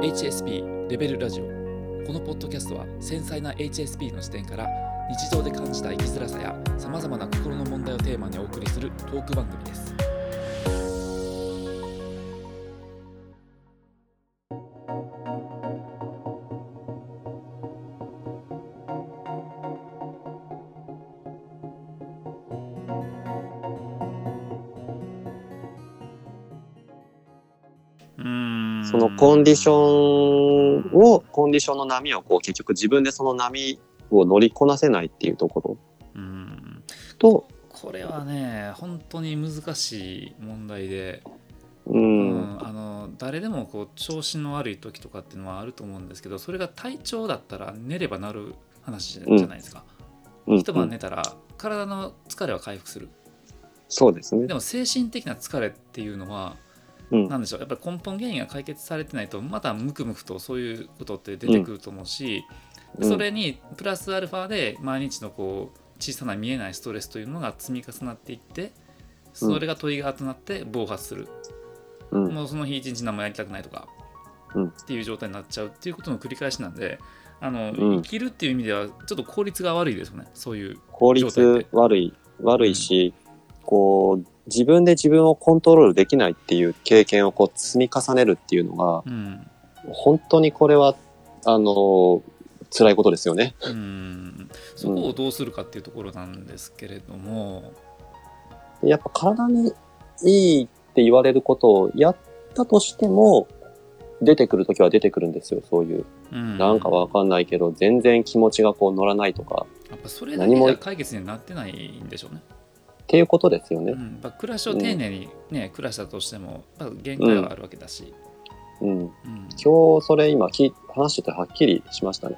HSP レベルラジオ。このポッドキャストは繊細な HSP の視点から日常で感じた生きづらさやさまざまな心の問題をテーマにお送りするトーク番組です。コンディションを、コンディションの波をこう結局自分でその波を乗りこなせないっていうところ。うん。と、これはね本当に難しい問題で、う、うん。あの誰でもこう調子の悪い時とかっていうのはあると思うんですけどそれが体調だったら寝ればなる話じゃないですか、うん。一晩うん寝たら体の疲れは回復する。そうですね。で。も精神的な疲れっていうのはうん。何でしょう。やっぱり根本原因が解決されてないとまたムクムクとそういうことって出てくると思うし、うん。それにプラスアルファで毎日のこう小さな見えないストレスというのが積み重なっていってそれがトリガーとなって暴発する、うん。もうその日一日何もやりたくないとか、うん。っていう状態になっちゃうっていうことの繰り返しなんであの、うん。生きるっていう意味ではちょっと効率が悪いですよね。そういう効率悪い、悪いし、こう、自分で自分をコントロールできないっていう経験をこう積み重ねるっていうのが、うん本当にこれは、あの、辛いことですよね。うんそこをどうするかっていうところなんですけれども、やっぱ体にいいって言われることをやったとしても、出てくるときは出てくるんですよ、そういう。うんなんかわかんないけど、全然気持ちがこう乗らないとか、やっぱそれだけじゃ解決にはなってないんでしょうね。っていうことですよね。うん、やっぱ暮らしを丁寧にね、暮らしたとしてもやっぱ限界はあるわけだし、うん。うん。今日それ今聞い話しててはっきりしましたね。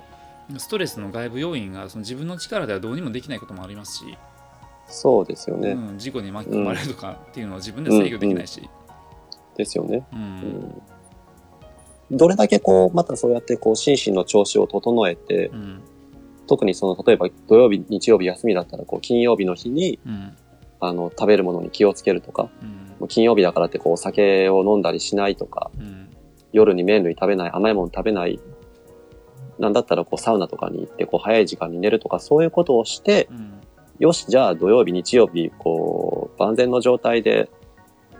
ストレスの外部要因がその自分の力ではどうにもできないこともありますし、そうですよね。うん、事故に巻き込まれるとかっていうのは自分で制御できないし、ですよね。うん。うん。どれだけこう、またそうやってこう、心身の調子を整えて、うん。特にその、例えば土曜日、日曜日休みだったら、こう、金曜日の日に、うんあの、食べるものに気をつけるとか、うん。もう金曜日だからってこう、お酒を飲んだりしないとか、うん。夜に麺類食べない、甘いもの食べない、なんだったらこう、サウナとかに行って、こう、早い時間に寝るとか、そういうことをして、うん。よし、じゃあ土曜日、日曜日、こう、万全の状態で、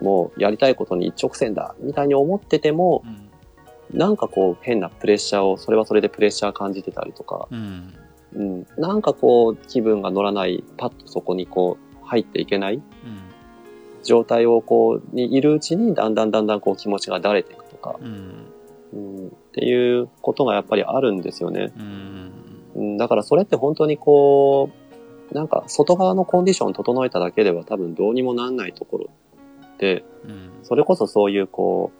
もうやりたいことに一直線だ、みたいに思ってても、うん。なんかこう、変なプレッシャーを、それはそれでプレッシャー感じてたりとか、うん。うん、なんかこう、気分が乗らない、パッとそこにこう、入っていけないうん。状態をこう、にいるうちに、だんだんだんだんこう、気持ちがだれていくとか、うん。うん、っていうことがやっぱりあるんですよね。うん。うん、だからそれって本当にこう、なんか外側のコンディションを整えただけでは多分どうにもなんないところで、うん。それこそそういうこう、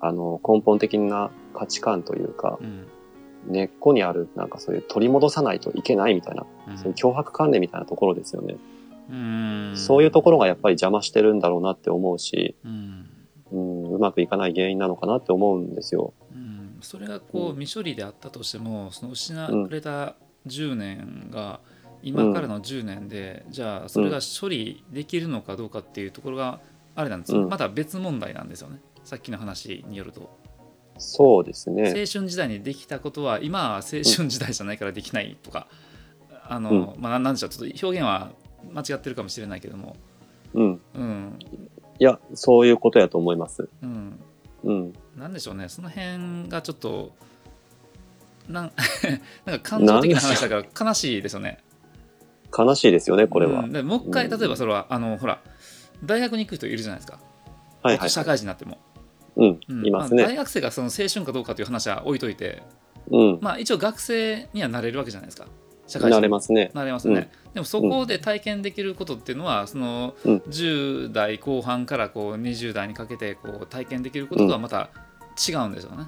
あの、根本的な価値観というか、うん。根っこにあるなんかそういう取り戻さないといけないみたいな、うん。そういう脅迫観念みたいなところですよね。うん。そういうところがやっぱり邪魔してるんだろうなって思うし、うん。うん、うまくいかない原因なのかなって思うんですよ。うん。それがこううん。未処理であったとしてもその失われた10年が今からの10年で、じゃあそれが処理できるのかどうかっていうところがあれなんですよ、うん。また別問題なんですよね。さっきの話によると。そうですね。青春時代にできたことは今は青春時代じゃないからできないとか、あの、まあなんでしょう。ちょっと表現は間違ってるかもしれないけどもうん。うんいや、そういうことやと思います。うんうん。なんでしょうねその辺がちょっとなん なんか感情的な話だから悲しいですよね。悲しいですよね、これは。うんでもう一回うん例えばそれはあのほら大学に行く人いるじゃないですか、はいはい。社会人になっても、うんう。んいますあ、大ね。学生がその青春かどうかという話は置いといて、うん。まあ、一応学生にはなれるわけじゃないですか社会人。なれますね。なれますね、でもそこで体験できることっていうのはそのうん。10代後半からこう20代にかけてこう体験できることとはまた違うんですよね。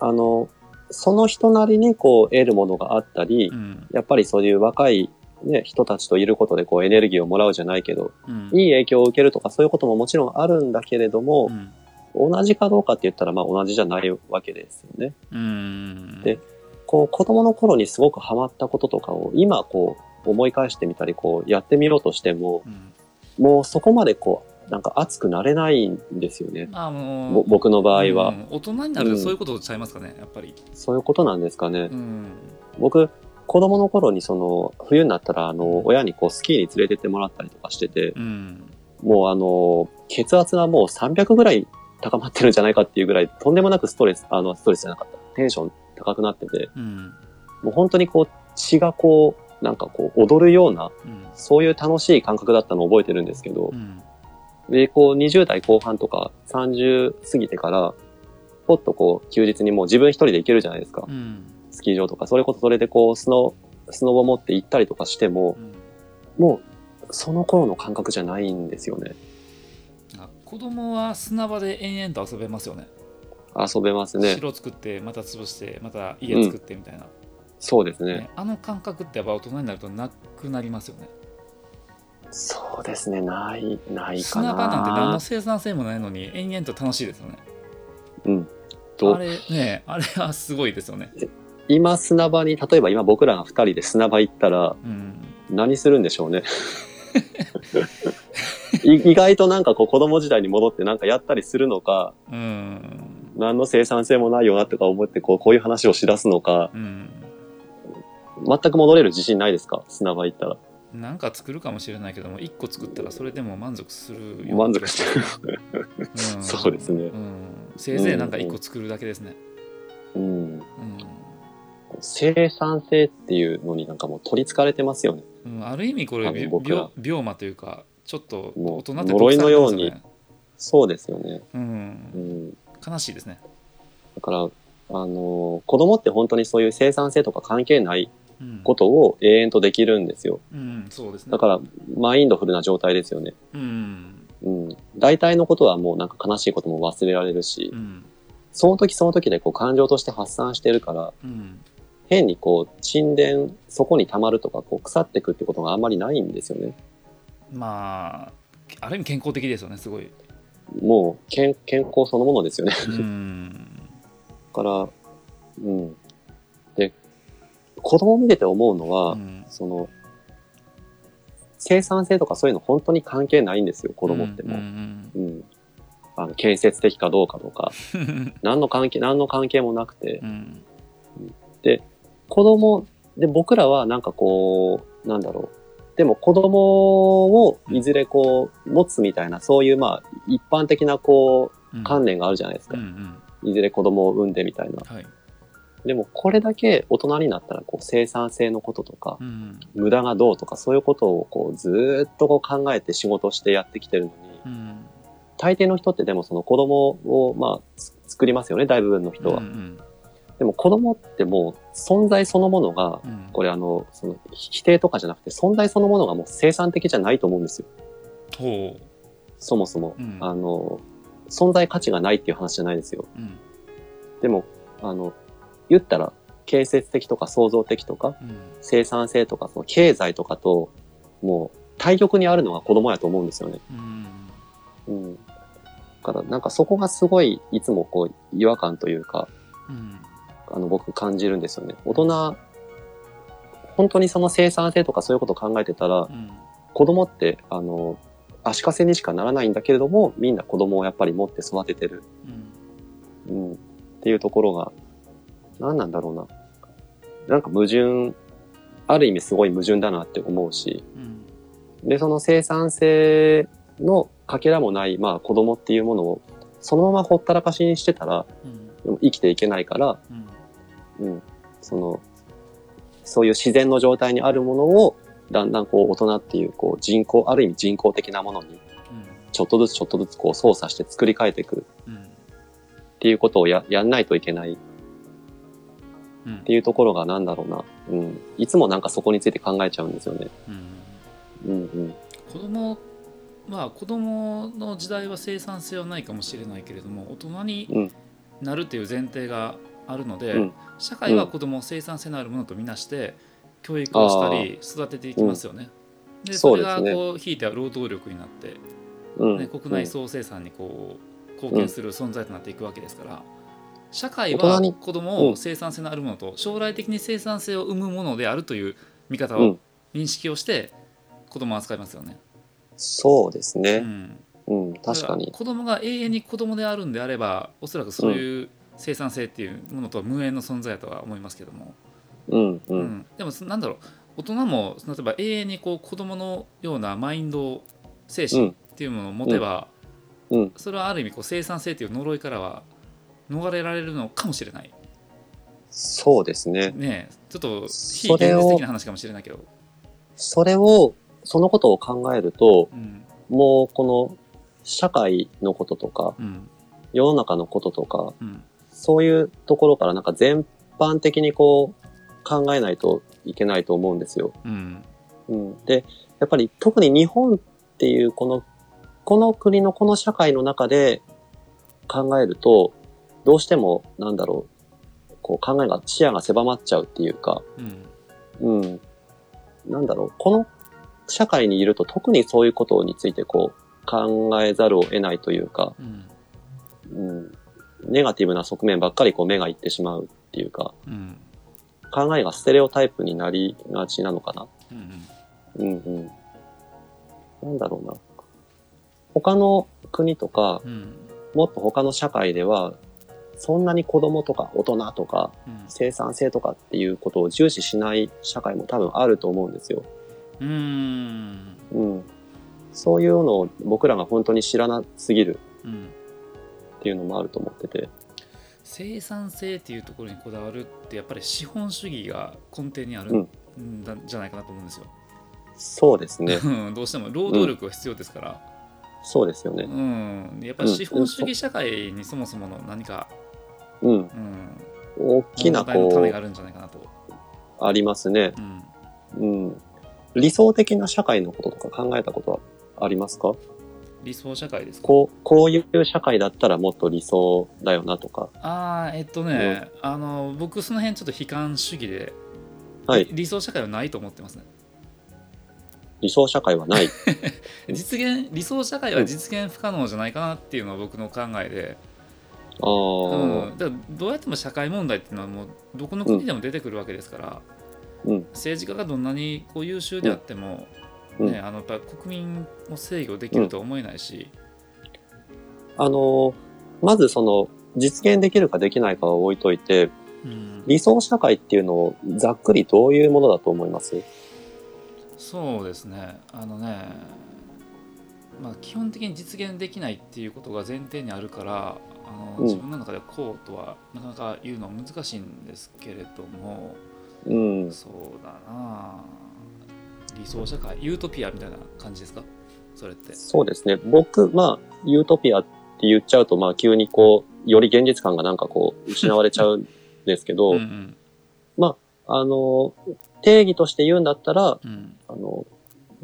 あの、その人なりにこう得るものがあったりう、ん。やっぱりそういう若いね、人たちといることでこうエネルギーをもらうじゃないけど、うん。いい影響を受けるとかそういうことももちろんあるんだけれどもう、ん。同じかどうかって言ったらまあ同じじゃないわけですよね。うん。でこう子供の頃にすごくハマったこととかを今こう思い返してみたりこうやってみようとしても、うんもうそこまでこうなんか熱くなれないんですよね。まあもうぼ僕の場合は、うん大人になるとそういうことちゃいますかね、やっぱり。そういうことなんですかね。うん。僕、子供の頃にその、冬になったら、あの、親にこう、スキーに連れてってもらったりとかしてて、うん。もうあの、血圧はもう300ぐらい高まってるんじゃないかっていうぐらい、とんでもなくストレス、あの、ストレスじゃなかった。テンション高くなってて、うん。もう本当にこう、血がこう、なんかこう、踊るような、うん。そういう楽しい感覚だったのを覚えてるんですけどう、ん。で、こう、20代後半とか30過ぎてから、ポッとこう、休日にもう自分一人で行けるじゃないですか。うん。スキー場とか、それこそそれでこう、スノ、スノボ持って行ったりとかしても、うんもう、その頃の感覚じゃないんですよね。あ子供は砂場で延々と遊べますよね。遊べますね。城作って、また潰して、また家作ってみたいな。そうですね。ねあの感覚ってやっぱ大人になるとなくなりますよね。そうですね。ない、ないかな。砂場なんて何の生産性もないのに延々と楽しいですよね。うん。とあれね、あれはすごいですよね。今砂場に、例えば今僕らが二人で砂場行ったら、うん。何するんでしょうね。い意外となんかこう子供時代に戻ってなんかやったりするのか、うん。何の生産性もないよなとか思ってこうこういう話をしだすのか、うん。全く戻れる自信ないですか？砂場行ったら。なんか作るかもしれないけども、1個作ったらそれでも満足するよ満足してる。うんそうですねうん。せいぜいなんか1個作るだけですね。うん。うん。生産性っていうのになんかもう取り憑かれてますよね。うん、ある意味これ病病魔というかちょっと大人って呪いのようにそうですよね。う、うんん。悲しいですね、だから、あのー子供って本当にそういう生産性とか関係ないうん、ことを永遠とできるんですよ。うんそうですねだから、マインドフルな状態ですよね。うんうん。大体のことはもうなんか悲しいことも忘れられるしう、んその時その時でこう感情として発散してるから、うん変にこう沈殿、そこに溜まるとかこう腐ってくってことがあんまりないんですよね。まあある意味健康的ですよねすごいもう健健康そのものですよね。から、うん。で、子供を見てて思うのは、うんその、生産性とかそういうの本当に関係ないんですよ、子供ってもう。んうん。あの、建設的かどうかとか、う ん何の関係、何の関係もなくてう、ん子供、で、僕らはなんかこう、なんだろう。でも子供をいずれこう、持つみたいな、そういうまあ、一般的なこうん。う、観念があるじゃないですか。うんうん。いずれ子供を産んでみたいな。はい。でもこれだけ大人になったらこう生産性のこととかう、ん無駄がどうとかそういうことをこうずーっとこう考えて仕事してやってきてるのに、うん。大抵の人ってでもその子供をまあつ作りますよね、大部分の人は。うんでも子供ってもう存在そのものが、うんこれあの、その否定とかじゃなくて存在そのものがもう生産的じゃないと思うんですよ。ほそもそも。うんあの、存在価値がないっていう話じゃないですよ。ううんでも、あの、言ったら、建設的とか創造的とか、うん生産性とか、その経済とかと、もう、対極にあるのが子供やと思うんですよね。うんうん。だから、なんかそこがすごい、いつもこう、違和感というか、うんあの、僕感じるんですよね。大人、本当にその生産性とかそういうことを考えてたら、うん子供って、あの、足かせにしかならないんだけれども、みんな子供をやっぱり持って育ててる。うんうん。っていうところが、何なんだろうな。なんか矛盾、ある意味すごい矛盾だなって思うし、うんで、その生産性のかけらもない、まあ子供っていうものを、そのままほったらかしにしてたら、うん生きていけないから、うんうん。その、そういう自然の状態にあるものを、だんだんこう大人っていう、こう人工、ある意味人工的なものに、ちょっとずつちょっとずつこう操作して作り変えていくうんっていうことをや、やんないといけないっうんていうところがなんだろうな。うん。いつもなんかそこについて考えちゃうんですよね。うんうんうん。子供まあ子供の時代は生産性はないかもしれないけれども大人にうんなるという前提があるので、うん社会は子供を生産性のあるものとみなして教育をしたり育てていきますよね。でそれがこう引いては労働力になって、うん。ね、国内総生産にこう貢献する存在となっていくわけですから。社会は子供うんを生産性のあるものと将来的に生産性を生むものであるという見方をうん。認識をして子供を扱いますよね。そうですね。うんうん、確かに。子供が永遠に子供であるんであればおそらくそういう生産性っていうものとは無縁の存在だとは思いますけども、うん、う。うん。んでもなんだろう大人も例えば永遠にこう子供のようなマインド精神っていうものを持てば、うん。それはある意味こう生産性っていう呪いからは逃れられるのかもしれない。そうですね。ねえ。ちょっと非現実的な話かもしれないけど、それを、そのことを考えると、うん。もうこの社会のこととか、うん。世の中のこととか、うんそういうところからなんか全般的にこう考えないといけないと思うんですよ。うんうん。で、やっぱり特に日本っていうこの、この国のこの社会の中で考えると、どうしてもなんだろう、こう考えが、視野が狭まっちゃうっていうか、うんうん。なんだろう、この社会にいると特にそういうことについてこう考えざるを得ないというか、うんうん、ネガティブな側面ばっかりこう目がいってしまうっていうか、うん考えがステレオタイプになりがちなのかな。うんうんうん。なんだろうな。他の国とか、うんもっと他の社会では、そんなに子供とか大人とかうん生産性とかっていうことを重視しない社会も多分あると思うんですよ。うんうん。そういうのを僕らが本当に知らなすぎるうんっていうのもあると思ってて。生産性っていうところにこだわるってやっぱり資本主義が根底にあるんだじゃないかなと思うんですよ。そうですね。うんどうしても労働力が必要ですから、そうですようね。んやっぱり資本主義社会にそもそもの何か、うん。うん、大きなこう種があ、るんじゃないかなと。ありますね。うんうん。理想的な社会のこととか考えたことはありますか？理想社会ですか？こう、こういう社会だったらもっと理想だよなとか。ああえっとね、あの僕その辺ちょっと悲観主義で、はい。理想社会はないと思ってますね。理想社会はない。実現理想社会は実現不可能じゃないかなっていうのは僕の考えで、ああ、うん、だからどうやっても社会問題っていうのはもうどこの国でも出てくるわけですから、うん。政治家がどんなにこう優秀であっても、うんね、あのやっぱ国民を制御できるとは思えないし、あの、まずその、実現できるかできないかは置いといて、うん。理想社会っていうのをざっくりどういうものだと思います？そうですね。あのねまあ基本的に実現できないっていうことが前提にあるからあの、うん。自分の中でこうとはなかなか言うのは難しいんですけれども。うん。そうだな理想社会ユートピアみたいな感じですか？それって。そうですね。僕、まあ、ユートピアって言っちゃうと、まあ、急にこう、より現実感がなんかこう、失われちゃうんですけど、うんうん。あの、定義として言うんだったら、うん。あの、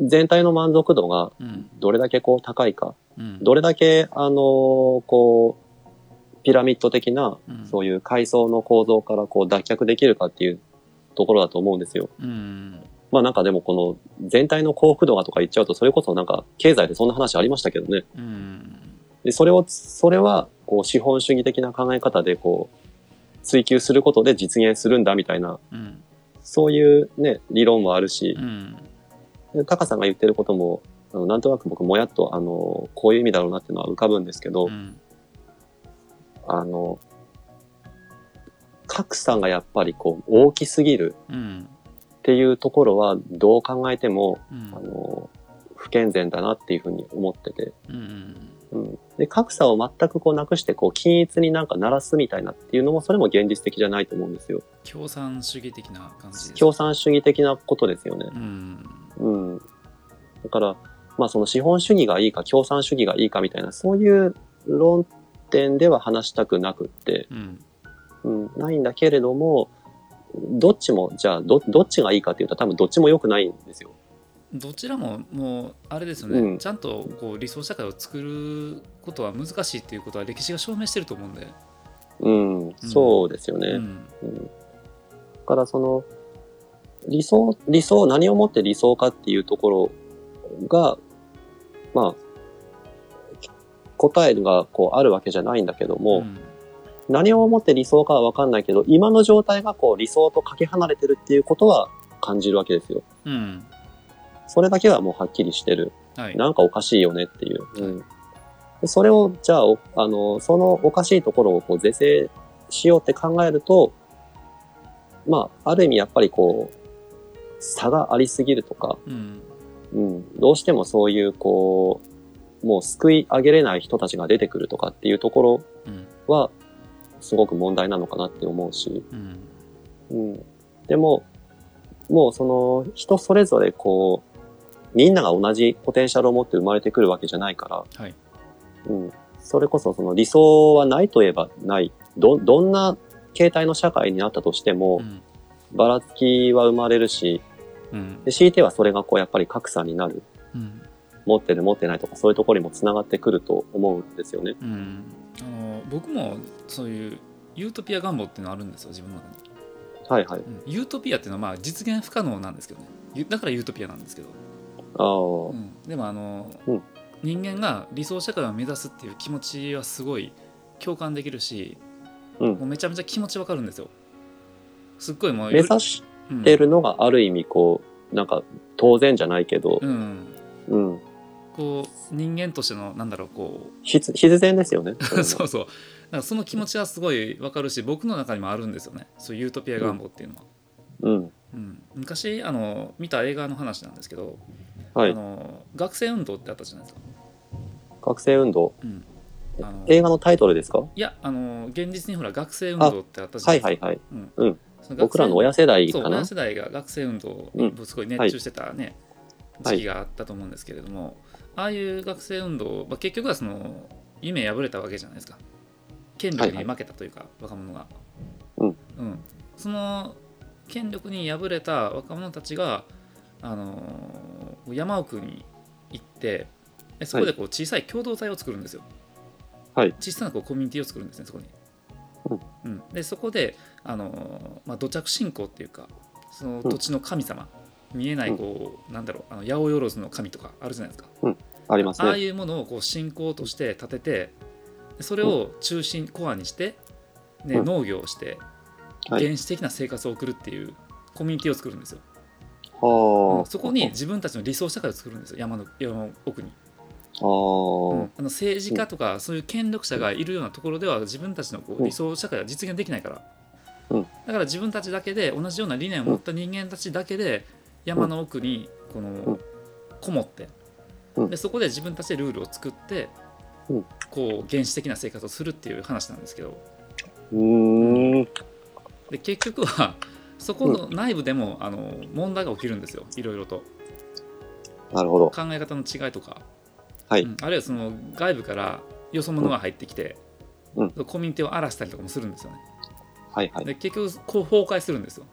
全体の満足度がうん。どれだけこう高いか、うん。どれだけ、あの、こう、ピラミッド的な、うん。そういう階層の構造からこう脱却できるかっていうところだと思うんですよ。うんまあなんかでもこの全体の幸福度がとか言っちゃうと、それこそなんか経済でそんな話ありましたけどね。うん。で、それを、それは、こう資本主義的な考え方でこう、追求することで実現するんだみたいな、うん。そういうね、理論もあるしう、ん。でタカさんが言ってることも、あのなんとなく僕もやっと、あの、こういう意味だろうなっていうのは浮かぶんですけど、うん。あの、格差がやっぱりこう大きすぎる。うんっていうところはどう考えても、うんあの、不健全だなっていうふうに思ってて、うんうん。で、格差を全くこうなくして、こう均一になんか鳴らすみたいなっていうのも、それも現実的じゃないと思うんですよ。共産主義的な感じです共産主義的なことですよね。うんうん。だから、まあその資本主義がいいか共産主義がいいかみたいな、そういう論点では話したくなくって、うんうん、ないんだけれども、どっちも、じゃあ、ど、どっちがいいかっていうと多分どっちも良くないんですよ。どちらももうあれですよね、うん。ちゃんとこう理想社会を作ることは難しいっていうことは歴史が証明してると思うんで、うん、そうですよね。うん。うん。だからその、理想、理想、何をもって理想かっていうところが、まあ、答えがこうあるわけじゃないんだけども、ん何をもって理想かはわかんないけど、今の状態がこう理想とかけ離れてるっていうことは感じるわけですよ。うん。それだけはもうはっきりしてる。はい。なんかおかしいよねっていう。うん、でそれを、じゃあ、おあの、そのおかしいところをこう是正しようって考えると、まあ、ある意味やっぱりこう、差がありすぎるとか、うん。うん、どうしてもそういうこう、もう救い上げれない人たちが出てくるとかっていうところうん。は、すごく問題なのかなって思うし、うんうん。でも、もうその人それぞれこう、みんなが同じポテンシャルを持って生まれてくるわけじゃないから、はいうん。それこそその理想はないといえばない。ど、どんな形態の社会になったとしてもう、んばらつきは生まれるし、うんで、強いてはそれがこうやっぱり格差になる。うん持ってる持ってないとかそういうところにもつながってくると思うんですよね。うん。あの僕もそういうユートピア願望っていうのあるんですよ自分の中に、はいはい。うん。ユートピアっていうのはまあ実現不可能なんですけど。ねゆだからユートピアなんですけど、ああ、うん。でもあの、うん。人間が理想社会を目指すっていう気持ちはすごい共感できるし、うん。もうめちゃめちゃ気持ちわかるんですよ。すっごいもう目指しうんてるのがある意味こう、なんか当然じゃないけど、うん。うん。こう人間としてのなんだろうこ必必然ですよね。う そうそう。だからその気持ちはすごいわかるし僕の中にもあるんですよね。そういうユートピア願望っていうのは、うん。うん、昔あの見た映画の話なんですけど、あはい。の学生運動ってあったじゃないですか、学生運動？うん、あの映画のタイトルですか？いやあの現実にほら学生運動ってあったじゃなですか。はいいはいはい。うん。うん。僕らの親世代そうかな親世代が学生運動にすごい熱中してたね、はい。時期があったと思うんですけれども、ああいう学生運動、まあ、結局はその夢破れたわけじゃないですか。権力に負けたというか、若者が、うん。その権力に敗れた若者たちが、あのー山奥に行ってでそこでこう小さい共同体を作るんですよ、はい。小さなこうコミュニティを作るんですねそこに、うん。うん、でそこで、あのーまあ、土着信仰っていうかその土地の神様、見えないこう、なんだろうあの八百万の神とかあるじゃないですか。ありますね。ああいうものをこう信仰として立ててでそれを中心コアにして、ねうん。農業をしてはい。原始的な生活を送るっていうコミュニティを作るんですよ、はそこに自分たちの理想社会を作るんですよ。山の山の奥に、ああ、うん。あの政治家とかそういう権力者がいるようなところでは自分たちのこううん。理想社会は実現できないから、うん。だから自分たちだけで同じような理念を持った人間たちだけで山の奥にこのん。こもってうん。でそこで自分たちでルールを作ってうん。こう原始的な生活をするっていう話なんですけど。で結局はそこの内部でもあの問題が起きるんですよ。いろいろと。なるほど。考え方の違いとか、はい。うん。あるいはその外部からよそ者が入ってきて、うん。コミュニティを荒らしたりとかもするんですよね。はいはい。で結局こう崩壊するんですよ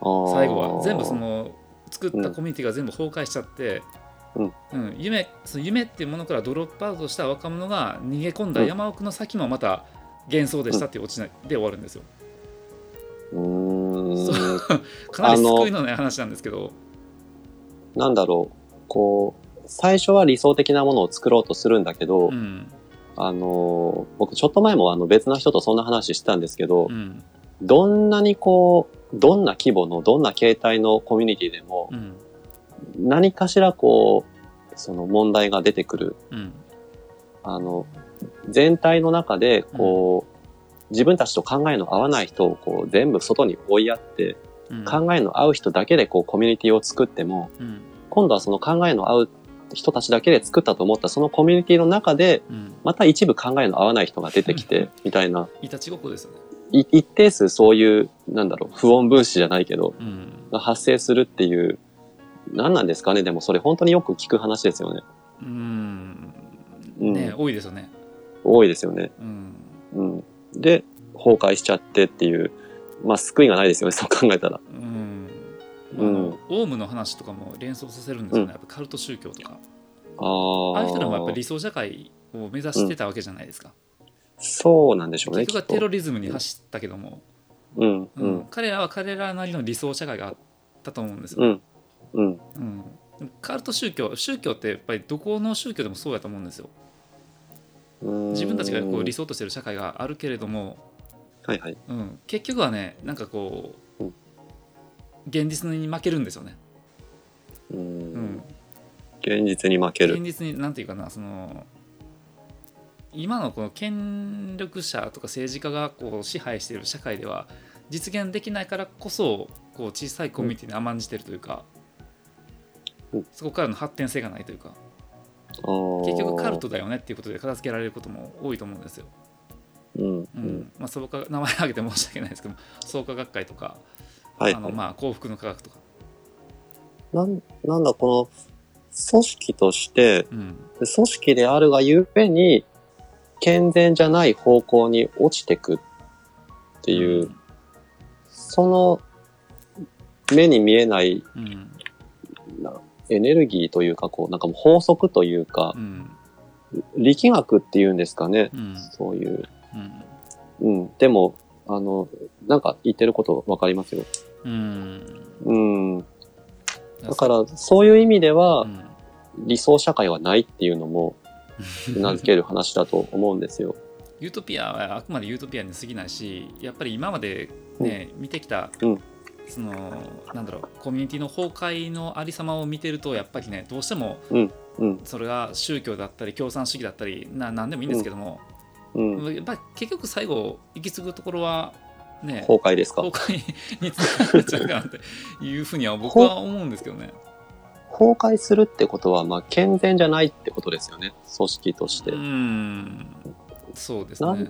最後は全部そ、の作ったコミュニティが全部崩壊しちゃって、うん。うん。夢その夢っていうものからドロップアウトした若者が逃げ込んだ山奥の先もまた幻想でしたっていうオチで終わるんですよ。うーん。かなり救いのない話なんですけど。なんだろう。こう、最初は理想的なものを作ろうとするんだけど、うん。あのー、僕ちょっと前もあの別な人とそんな話したんですけど、うんどんなにこう、どんな規模の、どんな形態のコミュニティでもう、ん。何かしらこう、その問題が出てくる。うん。あの、全体の中で、こう、自分たちと考えの合わない人をこう全部外に追いやって、うん。考えの合う人だけでこうコミュニティを作っても、うん。今度はその考えの合う人たちだけで作ったと思ったそのコミュニティの中で、うん。また一部考えの合わない人が出てきて、みたいな、いたちごっこですよね。い一定数そういう、なんだろう、不穏分子じゃないけど、うん。が発生するっていう、何なんですかね？でもそれ本当によく聞く話ですよね。うん。うん。ね多いですよね。多いですよね。うん。うん。で、崩壊しちゃってっていう、まあ救いがないですよね、そう考えたら。うん。あうん。のオウムの話とかも連想させるんですよね、やっぱカルト宗教とか。ああ。ああいう人らもやっぱり理想社会を目指してたわけじゃないですか、そうなんでしょうね。結局はテロリズムに走ったけども、うん、ううんん、彼らは彼らなりの理想社会があったと思うんですよ、うん、うん。うんカルト宗教宗教ってやっぱりどこの宗教でもそうやと思うんですよ自分たちがこう理想。想としてる社会があるけれども、はいはい。うん、結局はねなんかこう、うん現実に負けるんですよね、ううんん。現実に負ける。現実になんていうかなその今のこの権力者とか政治家がこう支配している社会では実現できないからこそこう小さいコミュニティに甘んじてるというか、うんそこからの発展性がないというか結結局カルトだよねっていうことで片付けられることも多いと思うんですよ。うん。ううんん。まあ、創価名前挙げて申し訳ないですけど も創価学会とか、はい。あのまあ幸福の科学とか、なん、なんだ、この、組織として、うん組織であるがゆえに、健全じゃない方向に落ちてくっていう、その、目に見えないエネルギーというか、こう、なんかもう法則というかう、ん力学っていうんですかね。うんそういう。うんうん。でも、あの、なんか言ってることわかりますよ。うんうん。だから、そういう意味ではう、ん理想社会はないっていうのも、名付ける話だと思うん。ですよ。ユートピアはあくまでユートピアに過ぎないしやっぱり今までね、見てきた、うん。そのなん。だろうコミュニティの崩壊のありさまを見てるとやっぱりねどうしてもうん。それが宗教だったり共産主義だったりな何でもいいん。ですけども、うん。やっぱり結局最後行き継ぐところはね崩壊ですか崩壊につながっちゃうかなっていうふうには僕は思うん。ですけどね。崩壊するってことは、まあ、健全じゃないってことですよね。組織としてう。んそうですね。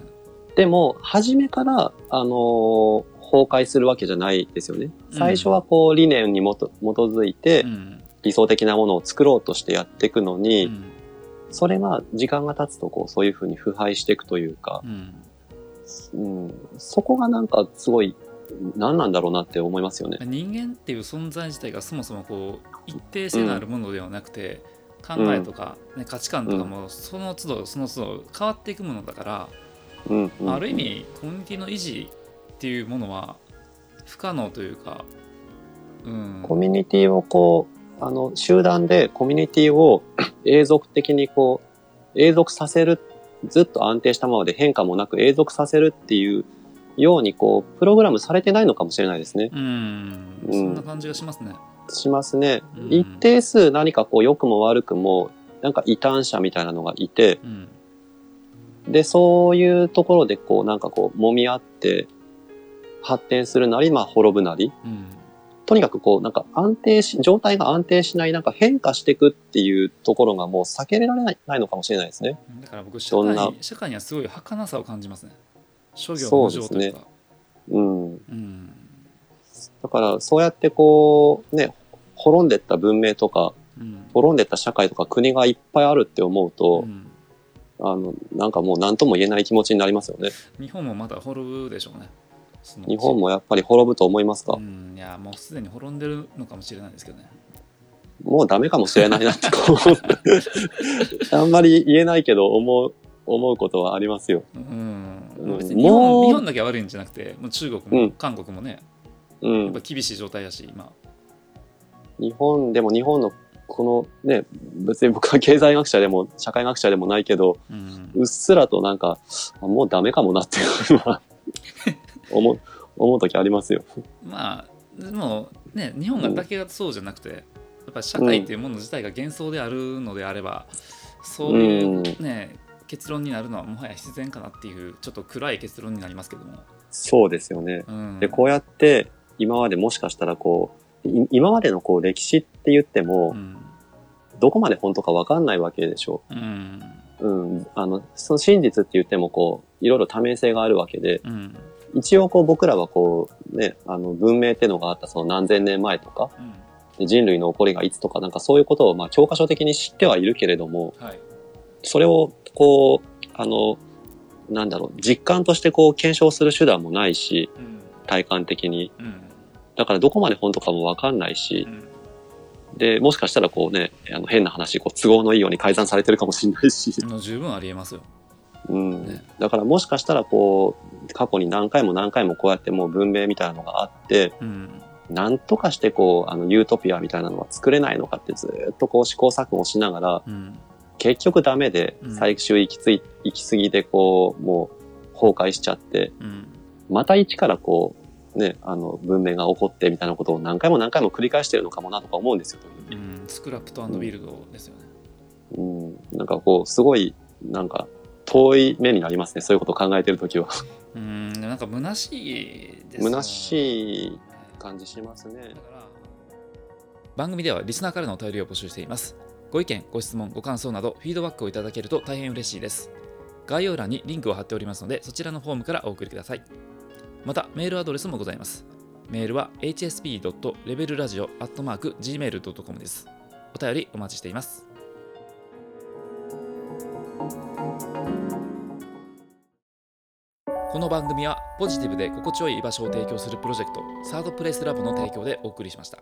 でも、初めから、あのー崩壊するわけじゃないですよね。最初はこう、理念にもと基づいてう、ん理想的なものを作ろうとしてやっていくのうに、んそれが時間が経つと、こう、そういうふうに腐敗していくというか、うんうん、そこがなんかすごい、何なんだろうなって思いますよね。人間っていう存在自体がそもそもこう一定性のあるものではなくて、考えとか、ね、価値観とかもその都度その都度変わっていくものだから、うん、うんある意、味コミュニティの維持っていうものは不可能というか、うん、コミュニティをこう、あの、集団でコミュニティを 永続的にこう、永続させる、ずっと安定したままで変化もなく永続させるっていうようにこう、プログラムされてないのかもしれないですね。うん、うんそんな感じがしますね。しますね。うん一定数何かこう、良くも悪くも、なんか異端者みたいなのがいて、うんで、そういうところでこう、なんかこう、揉み合って、発展するなり、まあ、滅ぶなり、うんとにかくこう、なんか安定し、状態が安定しない、なんか変化していくっていうところがもう避けられないないのかもしれないですね。だから僕社会社会にはすごい儚さを感じますね。諸行無常というか。うん。うんだから、そうやってこう、ね、滅んでった文明とか、うん滅んでった社会とか国がいっぱいあるって思うと、うんあの、なんかもう何とも言えない気持ちになりますよね。日本もまだ滅ぶでしょうね。日本もやっぱり滅ぶと思いますか、うん、いやもうすでに滅んでるのかもしれないですけどね。もうダメかもしれないなってこう、あんまり言えないけど思う、思うことはありますよ。うん日本日本だけ悪いんじゃなくてもう中国も、うん韓国もねうんやっぱ。厳しい状態やし今。日本でも日本のこのね、別に僕は経済学者でも社会学者でもないけど、うんうっすらとなんか、あもうダメかもなっていうのは 思う、思う時ありますよ。まあでもね日本がだけがそうじゃなくて、やっぱり社会っていうもの自体が幻想であるのであれば、そういうね、結論になるのはもはや必然かなっていうちょっと暗い結論になりますけども。そうですよね。うん、で、こうやって今までもしかしたらこう、い今までのこう歴史って言ってもう、んどこまで本当かわかんないわけでしょうんう。うん。あの、その真実って言ってもこう、いろいろ多面性があるわけで、うん一応こう僕らはこう、ね、あの文明っていうのがあったその何千年前とか、うんで人類の起こりがいつとかなんかそういうことをまあ教科書的に知ってはいるけれども、はいそれをこう、あの、なんだろう、実感としてこう検証する手段もないし、うん。体感的に。うん。だからどこまで本当かもわかんないし。う、ん。で、もしかしたらこうね、あの変な話、こう都合のいいように改ざんされてるかもしれないし、十分ありえますよ。うん。ね。だからもしかしたらこう、過去に何回も何回もこうやってもう文明みたいなのがあって、うん。なんとかしてこう、あの、ユートピアみたいなのは作れないのかってずーっとこう試行錯誤しながら、うん結局ダメでうん、最終行きつい、行き過ぎでこう、もう崩壊しちゃって、うんまた一からこう、ね、あの、文明が起こってみたいなことを何回も何回も繰り返してるのかもなとか思うんですよ。うんスクラップとビルドですよね。うん。なんかこう、すごい、なんか、遠い目になりますね。そういうことを考えてるときは。うんなんか虚しいです虚しい感じしますね。番組ではリスナーからのお便りを募集しています。ご意見、ご質問、ご感想などフィードバックをいただけると大変嬉しいです。概要欄にリンクを貼っておりますので、そちらのフォームからお送りください。また、メールアドレスもございます。メールは hsp.levelradio.gmail.com です。お便りお待ちしています。この番組はポジティブで心地よい居場所を提供するプロジェクトサードプレイスラボの提供でお送りしました。